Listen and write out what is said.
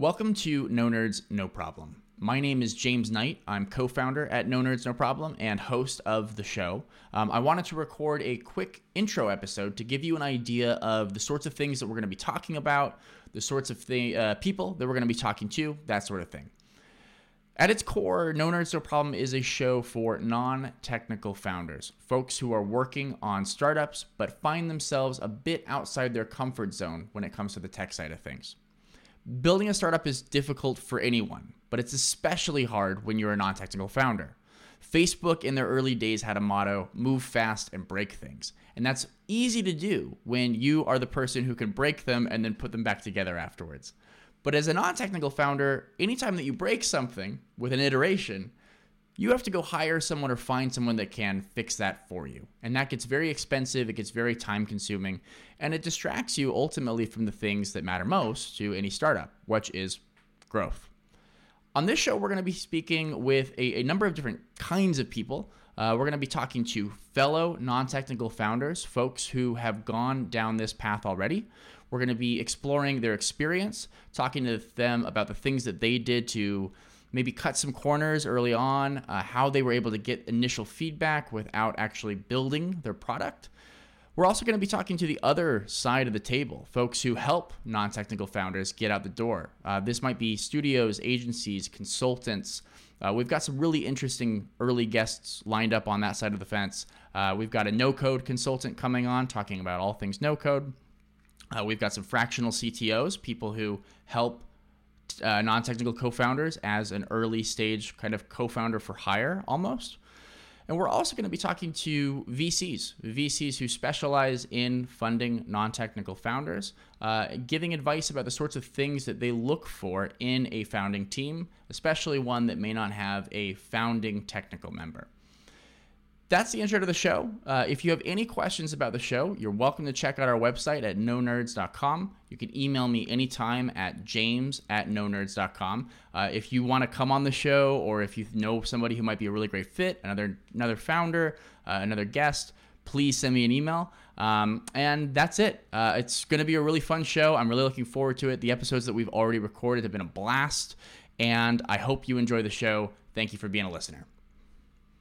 Welcome to No Nerds, No Problem. My name is James Knight. I'm co founder at No Nerds, No Problem and host of the show. Um, I wanted to record a quick intro episode to give you an idea of the sorts of things that we're going to be talking about, the sorts of th- uh, people that we're going to be talking to, that sort of thing. At its core, No Nerds No Problem is a show for non technical founders, folks who are working on startups but find themselves a bit outside their comfort zone when it comes to the tech side of things. Building a startup is difficult for anyone, but it's especially hard when you're a non technical founder. Facebook in their early days had a motto move fast and break things. And that's easy to do when you are the person who can break them and then put them back together afterwards. But as a non technical founder, anytime that you break something with an iteration, you have to go hire someone or find someone that can fix that for you. And that gets very expensive, it gets very time consuming, and it distracts you ultimately from the things that matter most to any startup, which is growth. On this show, we're going to be speaking with a, a number of different kinds of people. Uh, we're going to be talking to fellow non technical founders, folks who have gone down this path already. We're going to be exploring their experience, talking to them about the things that they did to maybe cut some corners early on, uh, how they were able to get initial feedback without actually building their product. We're also going to be talking to the other side of the table, folks who help non technical founders get out the door. Uh, this might be studios, agencies, consultants. Uh, we've got some really interesting early guests lined up on that side of the fence. Uh, we've got a no code consultant coming on talking about all things no code. Uh, we've got some fractional CTOs, people who help uh, non technical co founders as an early stage kind of co founder for hire almost. And we're also going to be talking to VCs, VCs who specialize in funding non technical founders, uh, giving advice about the sorts of things that they look for in a founding team, especially one that may not have a founding technical member that's the intro to the show. Uh, if you have any questions about the show, you're welcome to check out our website at nonerds.com. You can email me anytime at james at nonerds.com. Uh, if you want to come on the show or if you know somebody who might be a really great fit, another, another founder, uh, another guest, please send me an email. Um, and that's it. Uh, it's going to be a really fun show. I'm really looking forward to it. The episodes that we've already recorded have been a blast, and I hope you enjoy the show. Thank you for being a listener.